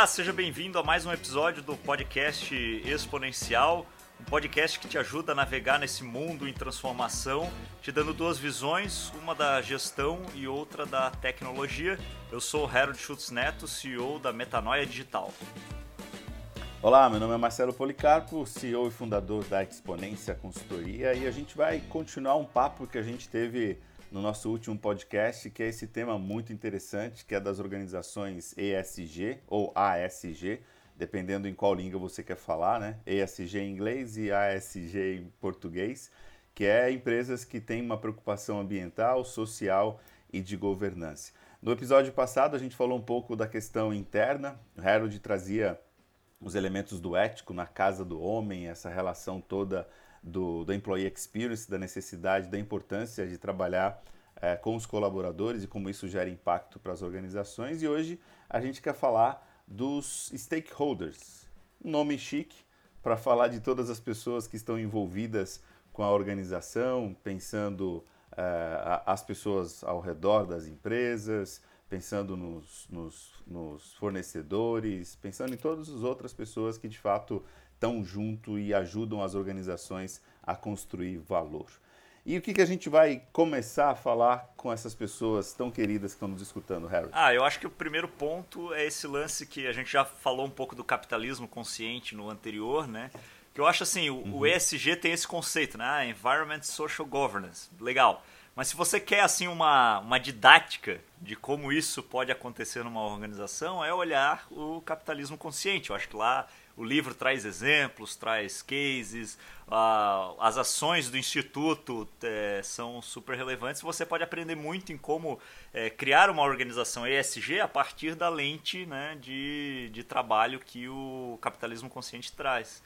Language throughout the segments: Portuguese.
Olá, seja bem-vindo a mais um episódio do podcast Exponencial, um podcast que te ajuda a navegar nesse mundo em transformação, te dando duas visões, uma da gestão e outra da tecnologia. Eu sou Harold Schutz Neto, CEO da Metanoia Digital. Olá, meu nome é Marcelo Policarpo, CEO e fundador da Exponência Consultoria, e a gente vai continuar um papo que a gente teve no nosso último podcast, que é esse tema muito interessante, que é das organizações ESG ou ASG, dependendo em qual língua você quer falar, né? ESG em inglês e ASG em português, que é empresas que têm uma preocupação ambiental, social e de governança. No episódio passado a gente falou um pouco da questão interna, o Harold trazia os elementos do ético na casa do homem, essa relação toda do, do employee experience, da necessidade, da importância de trabalhar é, com os colaboradores e como isso gera impacto para as organizações. E hoje a gente quer falar dos stakeholders, nome chique para falar de todas as pessoas que estão envolvidas com a organização, pensando é, as pessoas ao redor das empresas, pensando nos, nos, nos, fornecedores, pensando em todas as outras pessoas que de fato estão junto e ajudam as organizações a construir valor. E o que, que a gente vai começar a falar com essas pessoas tão queridas que estão nos escutando, Harold? Ah, eu acho que o primeiro ponto é esse lance que a gente já falou um pouco do capitalismo consciente no anterior, né? Que eu acho assim, o, uhum. o ESG tem esse conceito, né? Ah, Environment Social Governance. Legal. Mas se você quer assim uma, uma didática de como isso pode acontecer numa organização, é olhar o capitalismo consciente. Eu acho que lá o livro traz exemplos, traz cases, uh, as ações do instituto é, são super relevantes. Você pode aprender muito em como é, criar uma organização ESG a partir da lente né, de, de trabalho que o capitalismo consciente traz.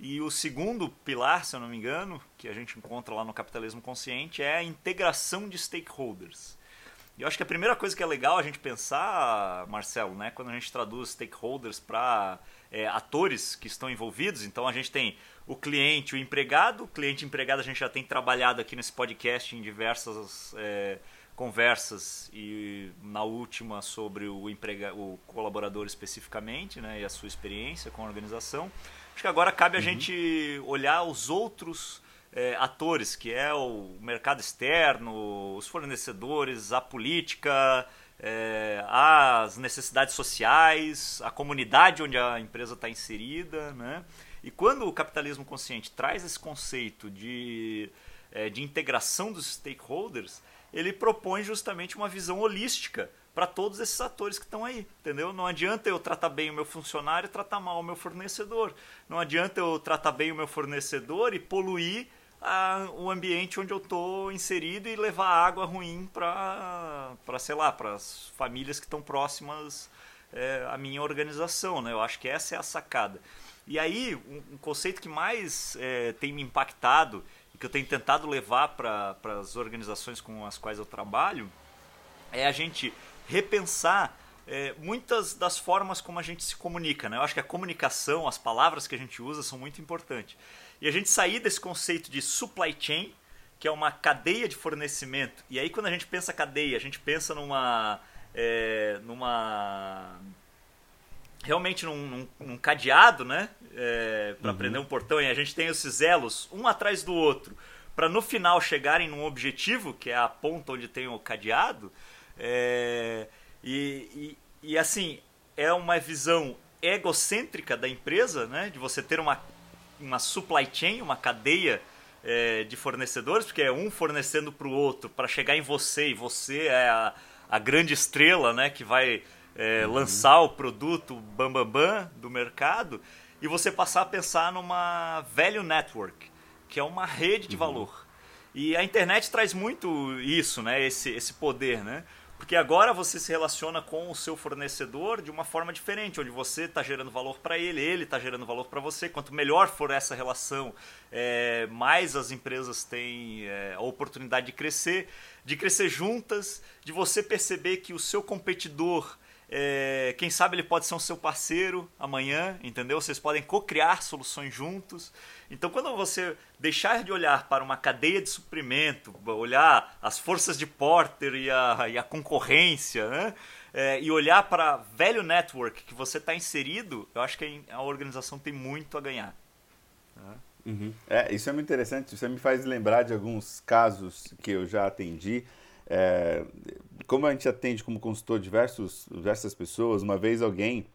E o segundo pilar, se eu não me engano, que a gente encontra lá no capitalismo consciente é a integração de stakeholders. E eu acho que a primeira coisa que é legal a gente pensar, Marcelo, né, quando a gente traduz stakeholders para é, atores que estão envolvidos. Então a gente tem o cliente, o empregado. O cliente e empregado a gente já tem trabalhado aqui nesse podcast em diversas é, conversas e na última sobre o, emprega o colaborador especificamente né, e a sua experiência com a organização. Acho que agora cabe a uhum. gente olhar os outros é, atores, que é o mercado externo, os fornecedores, a política, é, as necessidades sociais, a comunidade onde a empresa está inserida. Né? E quando o capitalismo consciente traz esse conceito de, é, de integração dos stakeholders, ele propõe justamente uma visão holística para todos esses atores que estão aí, entendeu? Não adianta eu tratar bem o meu funcionário e tratar mal o meu fornecedor. Não adianta eu tratar bem o meu fornecedor e poluir a, o ambiente onde eu estou inserido e levar água ruim para, sei lá, para as famílias que estão próximas é, à minha organização. Né? Eu acho que essa é a sacada. E aí, um, um conceito que mais é, tem me impactado e que eu tenho tentado levar para as organizações com as quais eu trabalho é a gente repensar é, muitas das formas como a gente se comunica. Né? Eu acho que a comunicação, as palavras que a gente usa são muito importantes. E a gente sair desse conceito de supply chain, que é uma cadeia de fornecimento. E aí quando a gente pensa cadeia, a gente pensa numa é, numa realmente num, num, num cadeado, né, é, para uhum. prender um portão. E a gente tem esses elos um atrás do outro, para no final chegarem num objetivo que é a ponta onde tem o cadeado. É, e, e, e assim é uma visão egocêntrica da empresa, né, de você ter uma uma supply chain, uma cadeia é, de fornecedores, porque é um fornecendo para o outro para chegar em você e você é a, a grande estrela né, que vai é, uhum. lançar o produto bambambam bam, bam do mercado e você passar a pensar numa value network, que é uma rede de uhum. valor. E a internet traz muito isso, né, esse, esse poder, né? Porque agora você se relaciona com o seu fornecedor de uma forma diferente, onde você está gerando valor para ele, ele está gerando valor para você. Quanto melhor for essa relação, é, mais as empresas têm é, a oportunidade de crescer, de crescer juntas, de você perceber que o seu competidor é, quem sabe ele pode ser um seu parceiro amanhã, entendeu? Vocês podem co-criar soluções juntos. Então, quando você deixar de olhar para uma cadeia de suprimento, olhar as forças de Porter e a, e a concorrência, né? é, e olhar para velho network que você está inserido, eu acho que a organização tem muito a ganhar. Uhum. É, isso é muito interessante. Você me faz lembrar de alguns casos que eu já atendi. É, como a gente atende como consultor diversos, diversas pessoas, uma vez alguém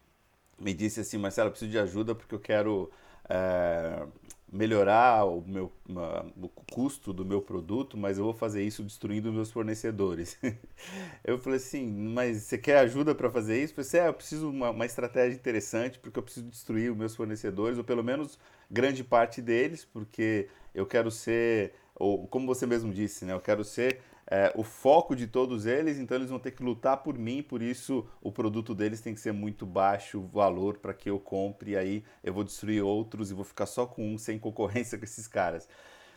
me disse assim, Marcelo, eu preciso de ajuda porque eu quero é, melhorar o, meu, o custo do meu produto, mas eu vou fazer isso destruindo meus fornecedores. eu falei assim, mas você quer ajuda para fazer isso? Eu falei assim, é, eu preciso uma, uma estratégia interessante, porque eu preciso destruir os meus fornecedores, ou pelo menos grande parte deles, porque eu quero ser, ou como você mesmo disse, né, eu quero ser é, o foco de todos eles, então eles vão ter que lutar por mim, por isso o produto deles tem que ser muito baixo valor para que eu compre, e aí eu vou destruir outros e vou ficar só com um sem concorrência com esses caras.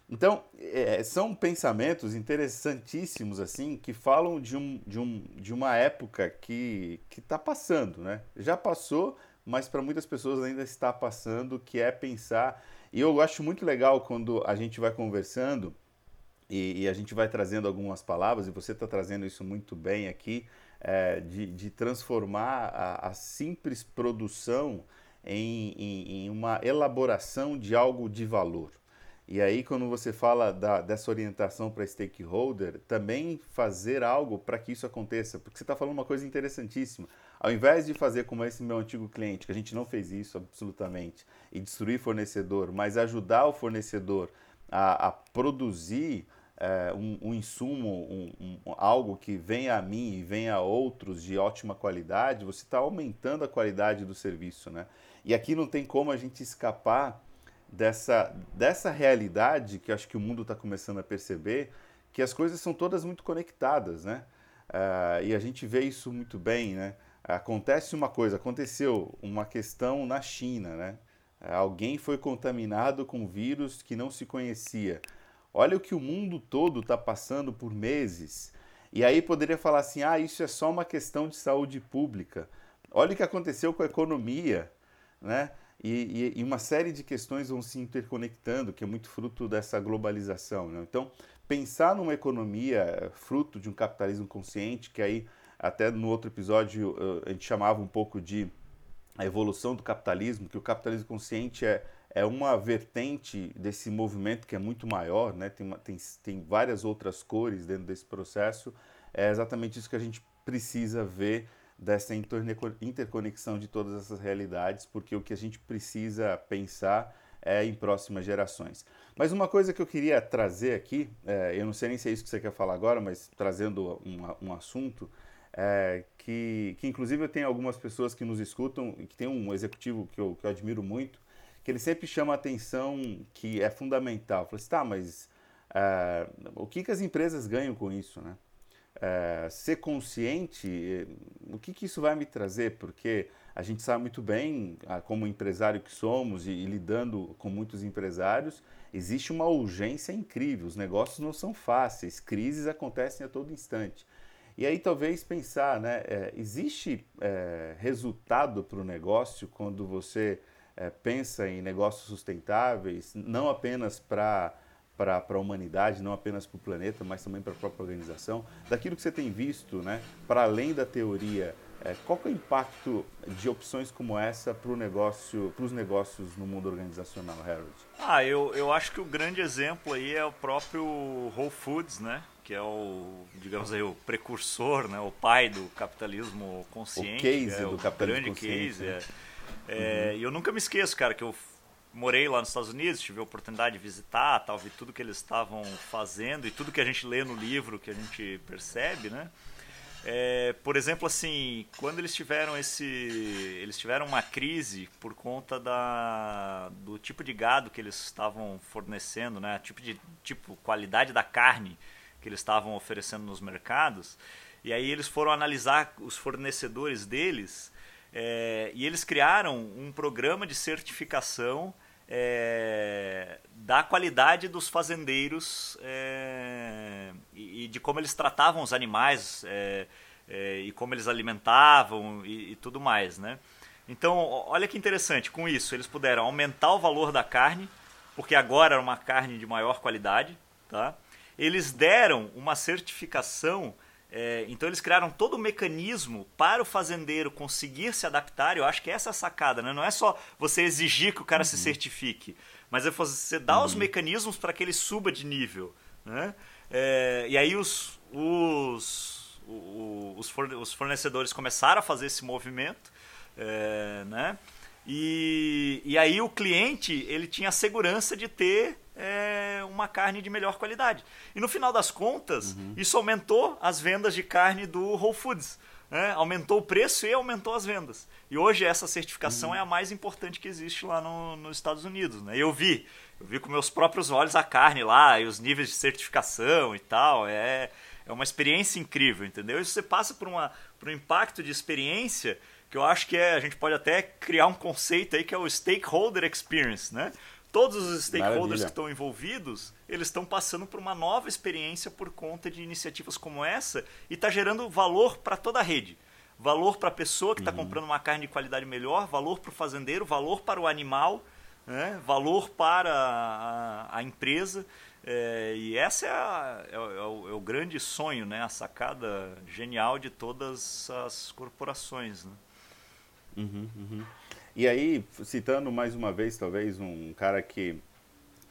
Então, é, são pensamentos interessantíssimos, assim, que falam de, um, de, um, de uma época que está passando, né? Já passou, mas para muitas pessoas ainda está passando, que é pensar. E eu acho muito legal quando a gente vai conversando e, e, a gente vai trazendo algumas palavras, e você está trazendo isso muito bem aqui, é, de, de, transformar a, a simples produção em, em, em, uma elaboração de algo de valor. E aí, quando você fala da, dessa orientação para stakeholder, também fazer algo para que isso aconteça, porque você está falando uma coisa interessantíssima. Ao invés de fazer como esse meu antigo cliente, que a gente não fez isso absolutamente, e destruir fornecedor, mas ajudar o fornecedor a, a produzir é, um, um, insumo, um, um, algo que venha a mim e venha a outros de ótima qualidade, você está aumentando a qualidade do serviço, né? E aqui não tem como a gente escapar dessa, dessa realidade que acho que o mundo está começando a perceber, que as coisas são todas muito conectadas, né? Uh, e a gente vê isso muito bem, né? Acontece uma coisa, aconteceu uma questão na China, né? Alguém foi contaminado com vírus que não se conhecia. Olha o que o mundo todo está passando por meses. E aí poderia falar assim: ah, isso é só uma questão de saúde pública. Olha o que aconteceu com a economia, né? E, e, e uma série de questões vão se interconectando, que é muito fruto dessa globalização. Né? Então, pensar numa economia fruto de um capitalismo consciente, que aí até no outro episódio a gente chamava um pouco de a evolução do capitalismo, que o capitalismo consciente é, é uma vertente desse movimento que é muito maior, né? tem, tem, tem várias outras cores dentro desse processo, é exatamente isso que a gente precisa ver dessa interconexão de todas essas realidades, porque o que a gente precisa pensar é em próximas gerações. Mas uma coisa que eu queria trazer aqui, é, eu não sei nem se é isso que você quer falar agora, mas trazendo um, um assunto, é, que, que inclusive eu tenho algumas pessoas que nos escutam, que tem um executivo que eu, que eu admiro muito, que ele sempre chama a atenção que é fundamental. Fala assim, tá, mas é, o que, que as empresas ganham com isso, né? É, ser consciente, o que, que isso vai me trazer? Porque a gente sabe muito bem, como empresário que somos e, e, lidando com muitos empresários, existe uma urgência incrível. Os negócios não são fáceis, crises acontecem a todo instante. E aí talvez pensar, né, existe resultado para o negócio quando você é, pensa em negócios sustentáveis, não apenas para para a humanidade, não apenas para o planeta, mas também para a própria organização. Daquilo que você tem visto, né, para além da teoria, é, qual é o impacto de opções como essa para negócio, os negócios no mundo organizacional, Harold? Ah, eu, eu acho que o grande exemplo aí é o próprio Whole Foods, né? que é o, digamos aí, o precursor, né, o pai do capitalismo consciente. O case é, do o capitalismo grande consciente. Case, né? é. É, uhum. E eu nunca me esqueço, cara, que eu morei lá nos Estados Unidos, tive a oportunidade de visitar, tal, vi tudo que eles estavam fazendo e tudo que a gente lê no livro, que a gente percebe, né? É, por exemplo, assim, quando eles tiveram esse, eles tiveram uma crise por conta da, do tipo de gado que eles estavam fornecendo, né? Tipo de tipo qualidade da carne que eles estavam oferecendo nos mercados. E aí eles foram analisar os fornecedores deles é, e eles criaram um programa de certificação é, da qualidade dos fazendeiros é, e, e, de como eles tratavam os animais é, é, e como eles alimentavam e, e, tudo mais, né? Então, olha que interessante, com isso eles puderam aumentar o valor da carne, porque agora era uma carne de maior qualidade, tá? eles deram uma certificação É, então eles criaram todo o mecanismo para o fazendeiro conseguir se adaptar. Eu acho que essa é a sacada, né? Não é só você exigir que o cara uhum. se certifique, mas é você dar uhum. os mecanismos para que ele suba de nível, né? É, e aí os, os, os fornecedores começaram a fazer esse movimento, é, né? E, e aí o cliente ele tinha a segurança de ter é, uma carne de melhor qualidade. E no final das contas, uhum. isso aumentou as vendas de carne do Whole Foods. Né? Aumentou o preço e aumentou as vendas. E hoje essa certificação uhum. é a mais importante que existe lá no, nos Estados Unidos. Né? Eu vi, eu vi com meus próprios olhos a carne lá e os níveis de certificação e tal. É, é uma experiência incrível, entendeu? E você passa por, uma, por um impacto de experiência que eu acho que é, a gente pode até criar um conceito aí que é o stakeholder experience, né? Todos os stakeholders Maravilha. que estão envolvidos, eles estão passando por uma nova experiência por conta de iniciativas como essa e está gerando valor para toda a rede. Valor para a pessoa que está uhum. comprando uma carne de qualidade melhor, valor para o fazendeiro, valor para o animal, né? valor para a, a empresa. É, e essa é, a, é, é, o, é, o, grande sonho, né? a sacada genial de todas as corporações. Né? Uhum, uhum. E aí, citando mais uma vez, talvez, um cara que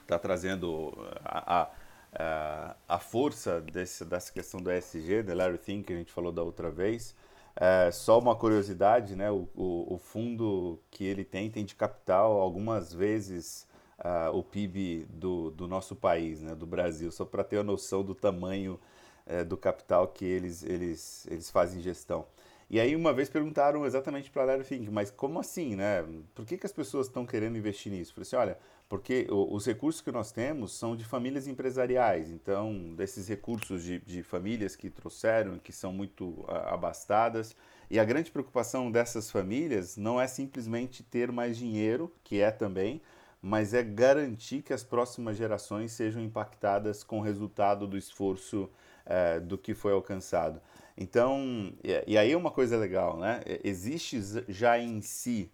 está trazendo a, a, a, força desse, dessa questão do ESG, da Larry Fink, que a gente falou da outra vez. É, só uma curiosidade, né? O, o, o, fundo que ele tem tem de capital algumas vezes uh, o PIB do, do nosso país, né? do Brasil, só para ter a noção do tamanho uh, do capital que eles, eles, eles fazem gestão. E aí uma vez perguntaram exatamente para a Larry Fink, mas como assim, né? Por que, que as pessoas estão querendo investir nisso? Falei assim, olha, porque os recursos que nós temos são de famílias empresariais, então desses recursos de, de famílias que trouxeram, que são muito abastadas, e a grande preocupação dessas famílias não é simplesmente ter mais dinheiro, que é também, mas é garantir que as próximas gerações sejam impactadas com o resultado do esforço é, do que foi alcançado. Então, e, aí é uma coisa legal, né? Existe já em si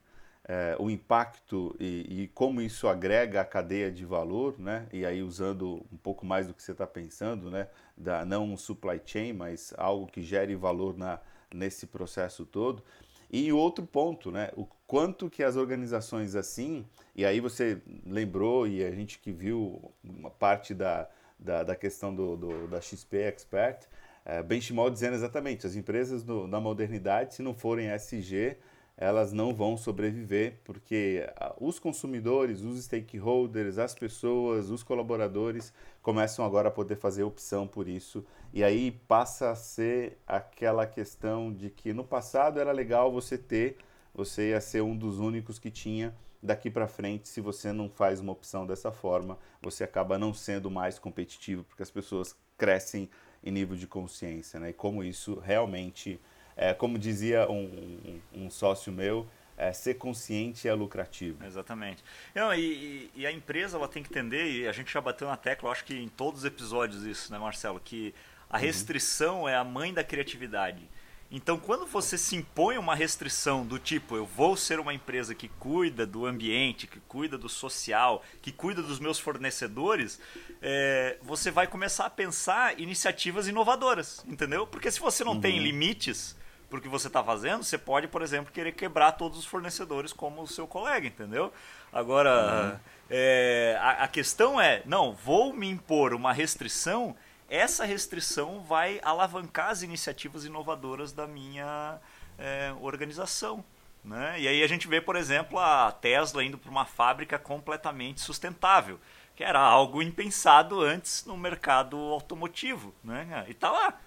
é, o impacto e, e, como isso agrega a cadeia de valor, né? E aí usando um pouco mais do que você está pensando, né? Da, não um supply chain, mas algo que gere valor na, nesse processo todo. E outro ponto, né? O quanto que as organizações assim, e aí você lembrou e a gente que viu uma parte da, da, da questão do, do, da XP Expert, é, Benchimol dizendo exatamente, as empresas da modernidade, se não forem SG, elas não vão sobreviver, porque os consumidores, os stakeholders, as pessoas, os colaboradores começam agora a poder fazer opção por isso. E aí passa a ser aquela questão de que no passado era legal você ter, você ia ser um dos únicos que tinha. Daqui para frente, se você não faz uma opção dessa forma, você acaba não sendo mais competitivo, porque as pessoas crescem em nível de consciência, né? E como isso realmente, é, como dizia um, um, um sócio meu, é, ser consciente é lucrativo. Exatamente. Não, e, e, a empresa ela tem que entender, e a gente já bateu na tecla, eu acho que em todos os episódios isso, né, Marcelo, que a uhum. restrição uhum. é a mãe da criatividade. Então, quando você se impõe uma restrição do tipo, eu vou ser uma empresa que cuida do ambiente, que cuida do social, que cuida dos meus fornecedores, é, você vai começar a pensar iniciativas inovadoras, entendeu? Porque se você não uhum. tem limites para o que você está fazendo, você pode, por exemplo, querer quebrar todos os fornecedores como o seu colega, entendeu? Agora, uhum. é, a, a questão é, não, vou me impor uma restrição essa restrição vai alavancar as iniciativas inovadoras da minha é, organização. Né? E aí a gente vê, por exemplo, a Tesla indo para uma fábrica completamente sustentável, que era algo impensado antes no mercado automotivo. Né? E está lá,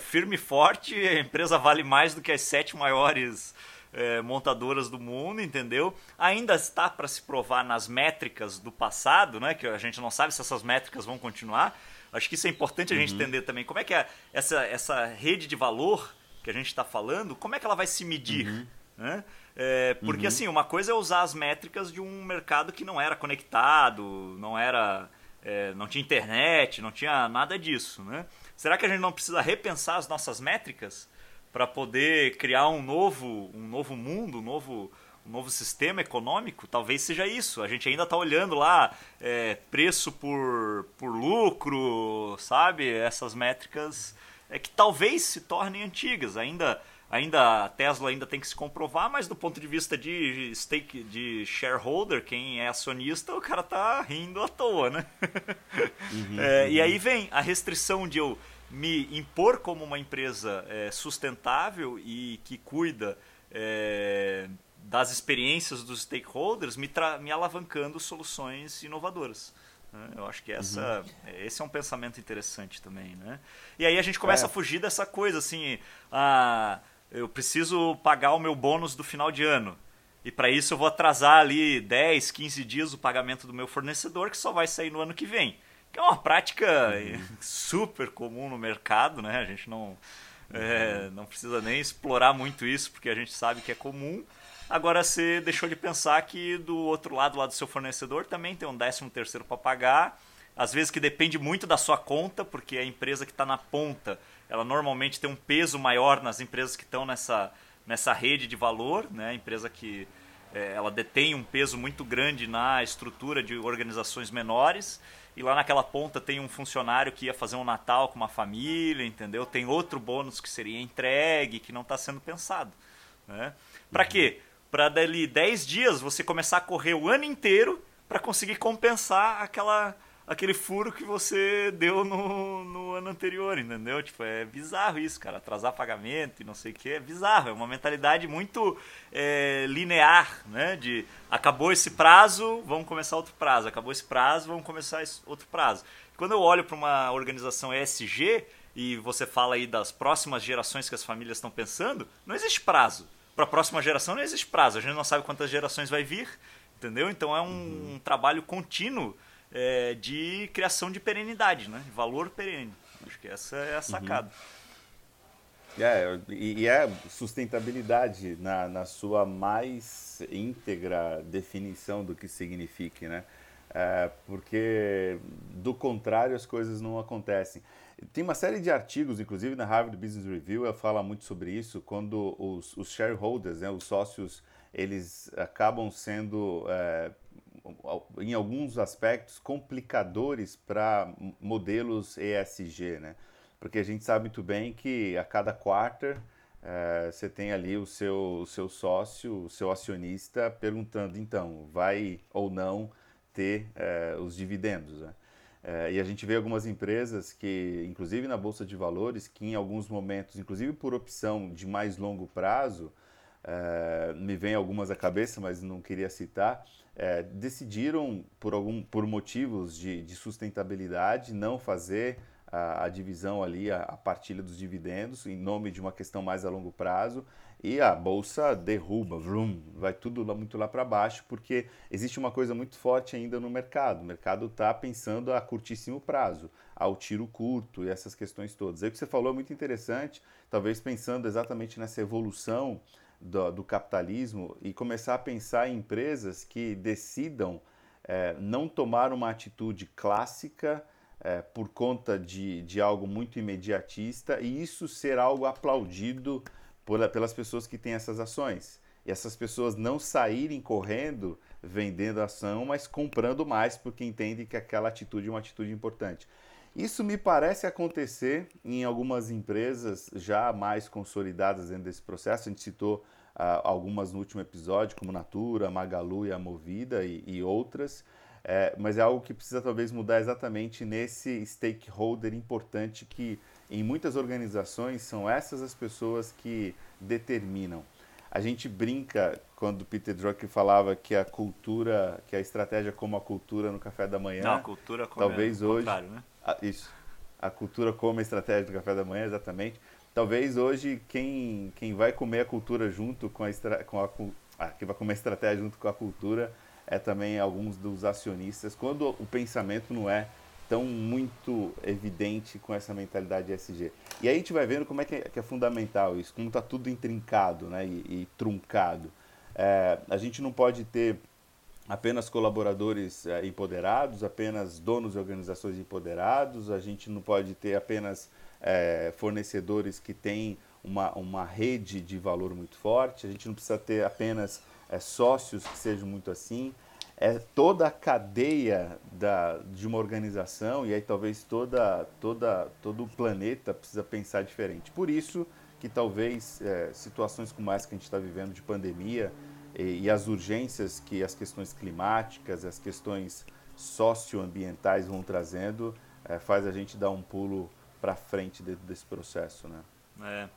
firme e forte, a empresa vale mais do que as sete maiores é, montadoras do mundo, entendeu? Ainda está para se provar nas métricas do passado, né? que a gente não sabe se essas métricas vão continuar, Acho que isso é importante a gente uhum. entender também. Como é que é essa, essa rede de valor que a gente está falando, como é que ela vai se medir? Uhum. Né? É, porque uhum. assim, uma coisa é usar as métricas de um mercado que não era conectado, não era. É, não tinha internet, não tinha nada disso. Né? Será que a gente não precisa repensar as nossas métricas para poder criar um novo, um novo mundo, um novo, novo sistema econômico, talvez seja isso. A gente ainda está olhando lá é, preço por, por lucro, sabe? Essas métricas é que talvez se tornem antigas. Ainda, ainda a Tesla ainda tem que se comprovar, mas do ponto de vista de stake, de shareholder, quem é acionista, o cara tá rindo à toa, né? Uhum, é, uhum. E aí vem a restrição de eu me impor como uma empresa é, sustentável e que cuida é, das experiências dos stakeholders, me, me alavancando soluções inovadoras. Né? Eu acho que essa, uhum. esse é um pensamento interessante também. Né? E aí a gente começa é. a fugir dessa coisa assim, ah, eu preciso pagar o meu bônus do final de ano. E para isso eu vou atrasar ali 10, 15 dias o pagamento do meu fornecedor, que só vai sair no ano que vem. Que é uma prática uhum. super comum no mercado, né? A gente não, é, uhum. não precisa nem explorar muito isso, porque a gente sabe que é comum. Agora você deixou de pensar que do outro lado, lá do seu fornecedor, também tem um décimo terceiro para pagar. Às vezes que depende muito da sua conta, porque a empresa que está na ponta, ela normalmente tem um peso maior nas empresas que estão nessa, nessa rede de valor, né? A empresa que é, ela detém um peso muito grande na estrutura de organizações menores e lá naquela ponta tem um funcionário que ia fazer um Natal com uma família, entendeu? Tem outro bônus que seria entregue, que não está sendo pensado. Né? Para uhum. quê? Para dali 10 dias você começar a correr o ano inteiro para conseguir compensar aquela aquele furo que você deu no, no ano anterior, entendeu? Tipo, é bizarro isso, cara. Atrasar pagamento e não sei o que, é bizarro. É uma mentalidade muito é, linear, né? De acabou esse prazo, vamos começar outro prazo. Acabou esse prazo, vamos começar outro prazo. Quando eu olho para uma organização ESG e você fala aí das próximas gerações que as famílias estão pensando, não existe prazo. Para a próxima geração não existe prazo. A gente não sabe quantas gerações vai vir, entendeu? Então é um, um uhum. trabalho contínuo é, de criação de perenidade, né? valor perene. Acho que essa é a sacada. Uhum. É, e é sustentabilidade na, na sua mais íntegra definição do que signifique, né? É, porque do contrário as coisas não acontecem. Tem uma série de artigos, inclusive na Harvard Business Review, ela fala muito sobre isso, quando os, os shareholders, né, os sócios, eles acabam sendo é, em alguns aspectos, complicadores para modelos ESG, né? Porque a gente sabe muito bem que a cada quarter é, você tem ali o seu, o seu sócio, o seu acionista perguntando, então, vai ou não ter é, os dividendos, né? É, e a gente vê algumas empresas que, inclusive na Bolsa de Valores, que em alguns momentos, inclusive por opção de mais longo prazo, é, me vem algumas à cabeça, mas não queria citar, é, decidiram, por, algum, por motivos de, de sustentabilidade, não fazer a, a divisão ali, a, a, partilha dos dividendos, em nome de uma questão mais a longo prazo, e a bolsa derruba, vroom, vai tudo lá, muito lá para baixo, porque existe uma coisa muito forte ainda no mercado. O mercado está pensando a curtíssimo prazo, ao tiro curto e essas questões todas. Aí o que você falou é muito interessante, talvez pensando exatamente nessa evolução do, do capitalismo e começar a pensar em empresas que decidam é, não tomar uma atitude clássica é, por conta de, de algo muito imediatista e isso ser algo aplaudido por, pelas pessoas que têm essas ações. E essas pessoas não saírem correndo vendendo ação, mas comprando mais porque entendem que aquela atitude é uma atitude importante. Isso me parece acontecer em algumas empresas já mais consolidadas dentro desse processo. A gente citou uh, algumas no último episódio, como Natura, Magalu e a Movida e, e outras. É, mas é algo que precisa talvez mudar exatamente nesse stakeholder importante que em muitas organizações são essas as pessoas que determinam. A gente brinca quando Peter Drucker falava que a cultura, que a estratégia como a cultura no café da manhã. Não, a cultura como talvez é hoje, né? A, isso. A cultura como a estratégia do café da manhã, exatamente. Talvez hoje quem, quem vai comer a cultura junto com a, com a ah, que vai comer a estratégia junto com a cultura é também alguns dos acionistas, quando o pensamento não é tão muito evidente com essa mentalidade SG. E aí a gente vai vendo como é que é, que é fundamental isso, como está tudo intrincado né, e, e truncado. É, a gente não pode ter apenas colaboradores é, empoderados, apenas donos de organizações empoderados, a gente não pode ter apenas é, fornecedores que têm uma, uma rede de valor muito forte, a gente não precisa ter apenas é, sócios que sejam muito assim. É toda a cadeia da, de uma organização e aí talvez toda, toda, todo o planeta precisa pensar diferente. Por isso que talvez é, situações como essa que a gente está vivendo de pandemia e, e, as urgências que as questões climáticas, as questões socioambientais vão trazendo, é, faz a gente dar um pulo para frente dentro desse processo, né? É.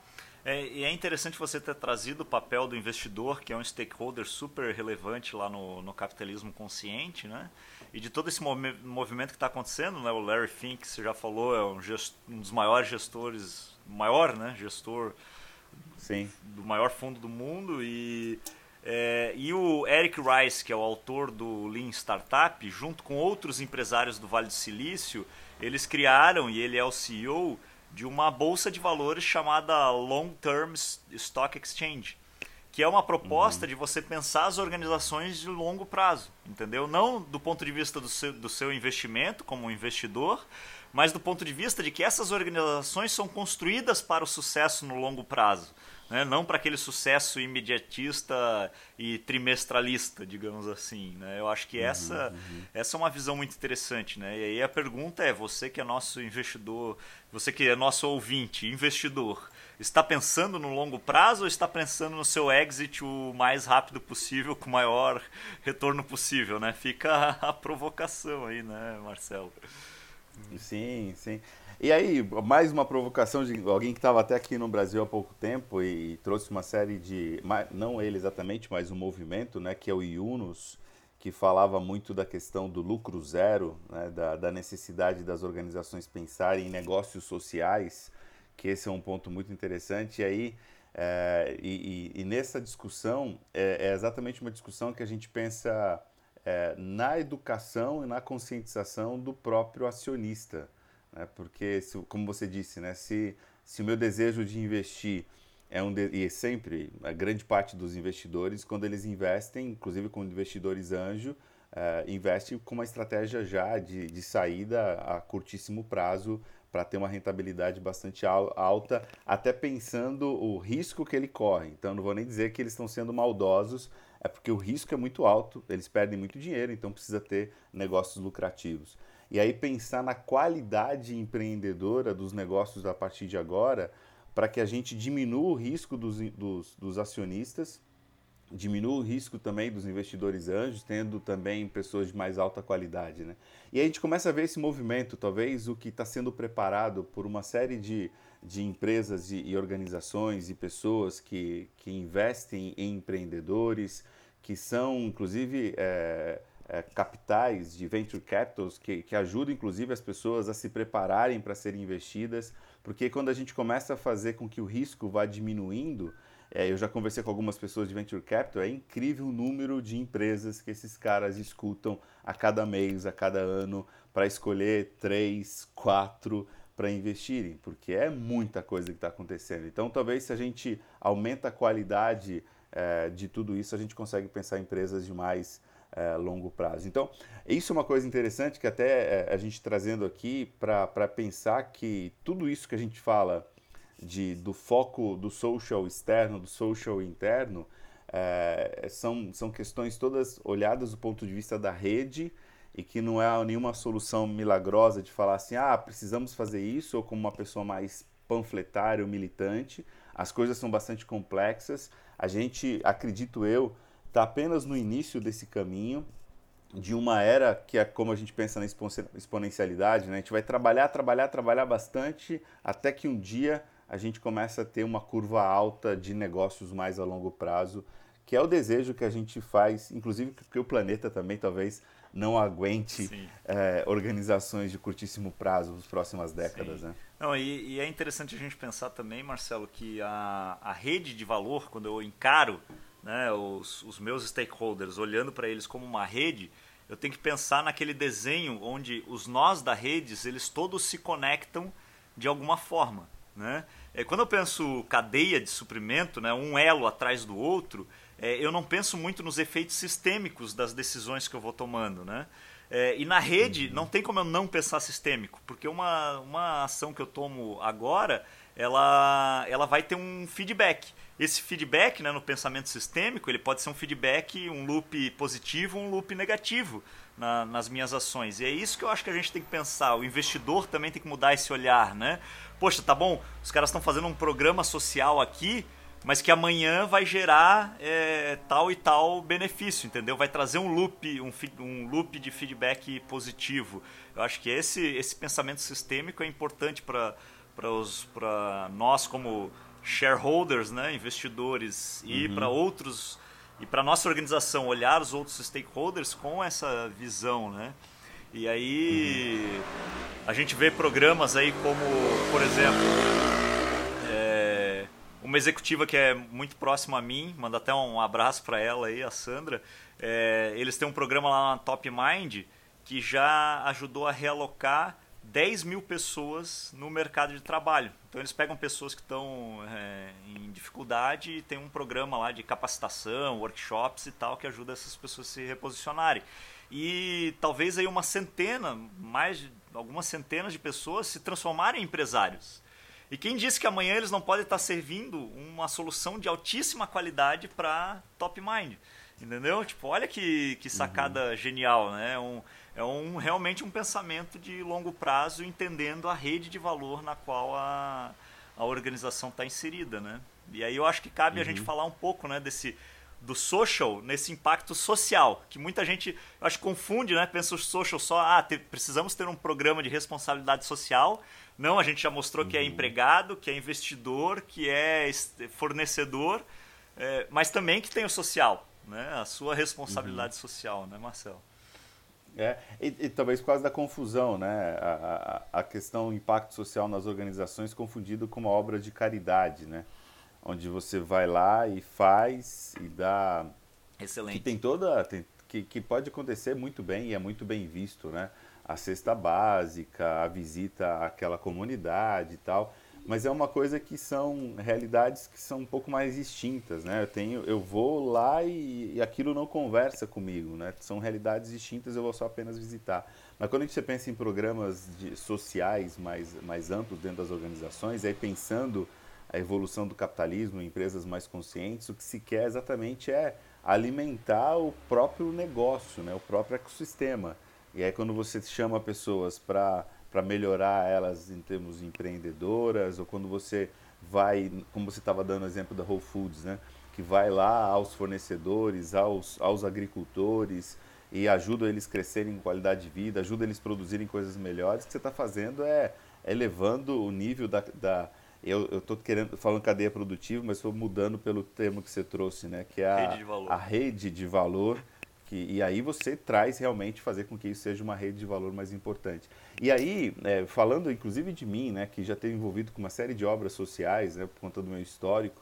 É, e é interessante você ter trazido o papel do investidor, que é um stakeholder super relevante lá no, no capitalismo consciente, né? E de todo esse movi movimento que está acontecendo, né? O Larry Fink, você já falou, é um, um dos maiores gestores, maior, né? Gestor Sim. do maior fundo do mundo e é, e o Eric Rice, que é o autor do Lean Startup, junto com outros empresários do Vale do Silício, eles criaram, e ele é o CEO, de uma bolsa de valores chamada Long Term Stock Exchange, que é uma proposta uhum. de você pensar as organizações de longo prazo, entendeu? Não do ponto de vista do seu, do seu investimento como investidor, mas do ponto de vista de que essas organizações são construídas para o sucesso no longo prazo né? não para aquele sucesso imediatista e trimestralista, digamos assim. Né? Eu acho que uhum, essa, uhum. essa é uma visão muito interessante. Né? E aí a pergunta é: você que é nosso investidor, você que é nosso ouvinte, investidor, está pensando no longo prazo ou está pensando no seu exit o mais rápido possível, com o maior retorno possível? Né? Fica a provocação aí, né, Marcelo? Sim, sim. E aí, mais uma provocação de alguém que estava até aqui no Brasil há pouco tempo e trouxe uma série de. Não ele exatamente, mas um movimento, né, que é o Yunus, que falava muito da questão do lucro zero, né, da, da necessidade das organizações pensarem em negócios sociais, que esse é um ponto muito interessante. E aí. É, e, e, e, nessa discussão, é, é, exatamente uma discussão que a gente pensa é, na educação e na conscientização do próprio acionista né? porque, se, como você disse, né? se, se o meu desejo de investir é um de, e é sempre a grande parte dos investidores quando eles investem, inclusive com investidores anjo, uh, investe com uma estratégia já de, de saída a curtíssimo prazo para ter uma rentabilidade bastante alta, até pensando o risco que ele corre. Então não vou nem dizer que eles estão sendo maldosos, é porque o risco é muito alto, eles perdem muito dinheiro, então precisa ter negócios lucrativos. E aí pensar na qualidade empreendedora dos negócios a partir de agora, para que a gente diminua o risco dos, dos, dos acionistas, diminua o risco também dos investidores anjos, tendo também pessoas de mais alta qualidade. Né? E aí a gente começa a ver esse movimento, talvez o que está sendo preparado por uma série de, de empresas e, e, organizações e pessoas que, que investem em empreendedores, que são, inclusive, é, é, capitais, de venture capitals, que, que ajudam inclusive as pessoas a se prepararem para serem investidas, porque quando a gente começa a fazer com que o risco vá diminuindo, é, eu já conversei com algumas pessoas de venture capital, é incrível o número de empresas que esses caras escutam a cada mês, a cada ano, para escolher três, quatro para investirem, porque é muita coisa que está acontecendo. Então, talvez se a gente aumenta a qualidade é, de tudo isso, a gente consegue pensar em empresas de mais é, longo prazo. Então, isso é uma coisa interessante que até é, a gente trazendo aqui para pensar que tudo isso que a gente fala de, do foco do social externo, do social interno, é, são, são questões todas olhadas do ponto de vista da rede e que não é nenhuma solução milagrosa de falar assim, ah, precisamos fazer isso, ou como uma pessoa mais panfletária ou militante. As coisas são bastante complexas. A gente, acredito eu, está apenas no início desse caminho de uma era que é como a gente pensa na exponencialidade, né? A gente vai trabalhar, trabalhar, trabalhar bastante até que um dia a gente começa a ter uma curva alta de negócios mais a longo prazo, que é o desejo que a gente faz, inclusive porque o planeta também talvez não aguente é, organizações de curtíssimo prazo nas próximas décadas, Sim. né? Não, e, e, é interessante a gente pensar também, Marcelo, que a, a rede de valor, quando eu encaro né, os, os meus stakeholders, olhando para eles como uma rede, eu tenho que pensar naquele desenho onde os nós da rede, eles todos se conectam de alguma forma. Né? É, quando eu penso cadeia de suprimento, né, um elo atrás do outro, é, eu não penso muito nos efeitos sistêmicos das decisões que eu vou tomando. Né? É, e na rede, uhum. não tem como eu não pensar sistêmico, porque uma, uma ação que eu tomo agora ela, ela vai ter um feedback. Esse feedback, né, no pensamento sistêmico, ele pode ser um feedback, um loop positivo, um loop negativo na, nas minhas ações. E é isso que eu acho que a gente tem que pensar. O investidor também tem que mudar esse olhar, né? Poxa, tá bom, os caras estão fazendo um programa social aqui, mas que amanhã vai gerar é, tal e tal benefício, entendeu? Vai trazer um loop, um, um loop de feedback positivo. Eu acho que esse, esse pensamento sistêmico é importante para nós como shareholders, né, investidores, e uhum. para outros e para nossa organização olhar os outros stakeholders com essa visão, né? E aí uhum. a gente vê programas aí como, por exemplo, é, uma executiva que é muito próxima a mim, manda até um abraço para ela aí, a Sandra. É, eles têm um programa lá na Top Mind que já ajudou a realocar 10 mil pessoas no mercado de trabalho. Então eles pegam pessoas que estão é, em dificuldade e tem um programa lá de capacitação, workshops e tal que ajuda essas pessoas a se reposicionarem. E talvez aí uma centena, mais algumas centenas de pessoas se transformarem em empresários. E quem disse que amanhã eles não podem estar servindo uma solução de altíssima qualidade para Top Mind? Entendeu? Tipo, olha que, que sacada uhum. genial, né? Um, é um, realmente um pensamento de longo prazo, entendendo a rede de valor na qual a, a organização está inserida, né? E aí eu acho que cabe uhum. a gente uhum. falar um pouco, né, desse do social nesse impacto social, que muita gente acho confunde, né? Pensa o social só, ah, ter, precisamos ter um programa de responsabilidade social. Não, a gente já mostrou uhum. que é uhum. empregado, que é investidor, que é fornecedor, é, mas também que tem o social, né? A sua responsabilidade uhum. social, né, Marcelo? É, e, e, talvez por causa da confusão, né? A, a, a questão impacto social nas organizações confundido com uma obra de caridade, né? Onde você vai lá e faz e dá. Excelente. Que tem toda. Tem, que, que pode acontecer muito bem e é muito bem visto, né? A cesta básica, a visita àquela comunidade e tal mas é uma coisa que são realidades que são um pouco mais distintas, né? Eu tenho, eu vou lá e, e, aquilo não conversa comigo, né? São realidades distintas, eu vou só apenas visitar. Mas quando a gente pensa em programas de, sociais mais mais amplos dentro das organizações, aí pensando a evolução do capitalismo, em empresas mais conscientes, o que se quer exatamente é alimentar o próprio negócio, né? O próprio ecossistema. E aí quando você chama pessoas para para melhorar elas em termos empreendedoras, ou quando você vai, como você estava dando o exemplo da Whole Foods, né? que vai lá aos fornecedores, aos, aos agricultores e ajuda eles crescerem em qualidade de vida, ajuda eles produzirem coisas melhores, o que você está fazendo é elevando o nível da... da eu estou querendo falando cadeia produtiva, mas estou mudando pelo termo que você trouxe, né? que é a rede de valor, a rede de valor que, e aí você traz realmente fazer com que isso seja uma rede de valor mais importante. E aí, é, falando inclusive de mim, né, que já tenho envolvido com uma série de obras sociais, né, por conta do meu histórico,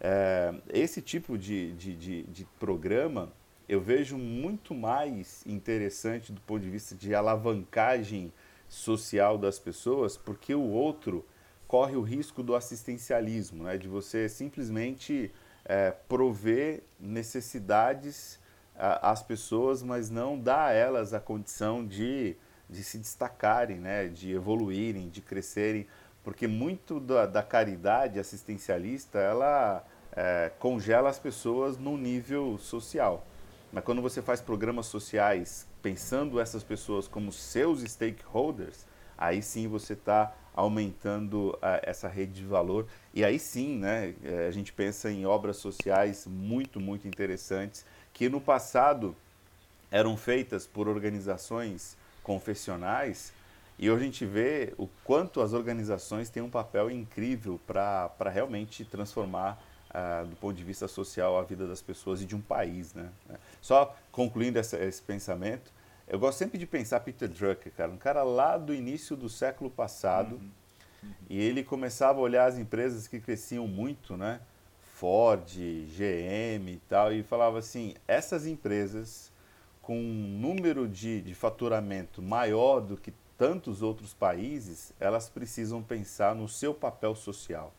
é, esse tipo de, de, de, de programa eu vejo muito mais interessante do ponto de vista de alavancagem social das pessoas, porque o outro corre o risco do assistencialismo, né, de você simplesmente é, prover necessidades as pessoas, mas não dá a elas a condição de, de se destacarem, né, de evoluírem, de crescerem, porque muito da, da caridade assistencialista ela é, congela as pessoas no nível social. Mas quando você faz programas sociais pensando essas pessoas como seus stakeholders, aí sim você está aumentando uh, essa rede de valor. E aí sim, né, é, a gente pensa em obras sociais muito, muito interessantes que no passado eram feitas por organizações confessionais e hoje a gente vê o quanto as organizações têm um papel incrível para realmente transformar, uh, do ponto de vista social, a vida das pessoas e de um país. Né? Só concluindo essa, esse pensamento, eu gosto sempre de pensar Peter Drucker, cara, um cara lá do início do século passado, uhum. Uhum. e ele começava a olhar as empresas que cresciam muito, né? Ford, GM e tal, e falava assim: essas empresas com um número de, de faturamento maior do que tantos outros países, elas precisam pensar no seu papel social.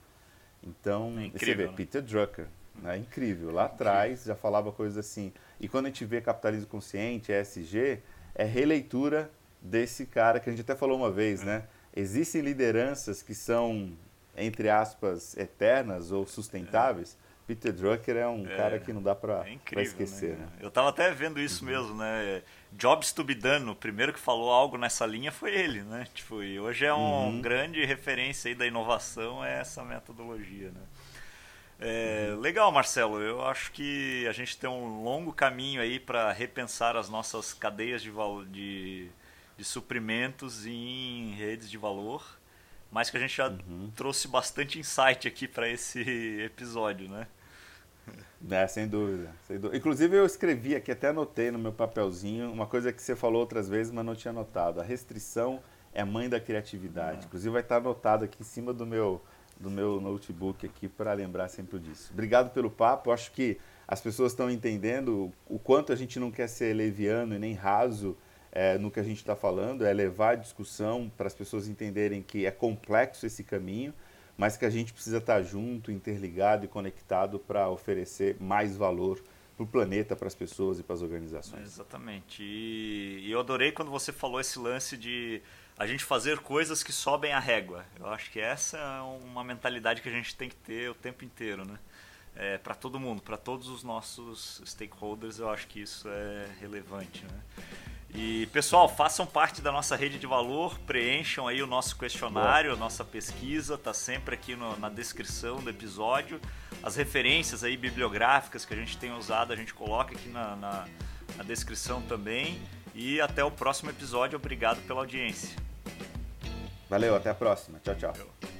Então, é incrível, você vê, né? Peter Drucker, né? incrível. Lá atrás já falava coisas assim. E quando a gente vê capitalismo consciente, ESG, é releitura desse cara que a gente até falou uma vez, né? Existem lideranças que são entre aspas, eternas ou sustentáveis, é. Peter Drucker é um é, cara que não dá para é esquecer. Né? Né? Eu estava até vendo isso uhum. mesmo, né? Jobs to be done, o primeiro que falou algo nessa linha foi ele, né? Tipo, e hoje é uma uhum. grande referência aí da inovação é essa metodologia, né? É, uhum. Legal, Marcelo. Eu acho que a gente tem um longo caminho aí para repensar as nossas cadeias de, de, de suprimentos em redes de valor mas que a gente já uhum. trouxe bastante insight aqui para esse episódio, né? É, sem dúvida, sem dúvida. Inclusive eu escrevi aqui, até anotei no meu papelzinho, uma coisa que você falou outras vezes, mas não tinha anotado. A restrição é mãe da criatividade. É. Inclusive vai estar anotado aqui em cima do meu, do meu notebook aqui para lembrar sempre disso. Obrigado pelo papo. Eu acho que as pessoas estão entendendo o quanto a gente não quer ser leviano e nem raso é, no que a gente está falando, é levar a discussão para as pessoas entenderem que é complexo esse caminho mas que a gente precisa estar junto, interligado e conectado para oferecer mais valor para o planeta, para as pessoas e para as organizações. Exatamente. E, e eu adorei quando você falou esse lance de a gente fazer coisas que sobem a régua. Eu acho que essa é uma mentalidade que a gente tem que ter o tempo inteiro, né? É, para todo mundo, para todos os nossos stakeholders, eu acho que isso é relevante, né? E pessoal, façam parte da nossa rede de valor, preencham aí o nosso questionário, a nossa pesquisa, tá sempre aqui no, na descrição do episódio. As referências aí bibliográficas que a gente tem usado, a gente coloca aqui na, na, na descrição também. E até o próximo episódio. Obrigado pela audiência. Valeu, até a próxima. Tchau, tchau. Valeu.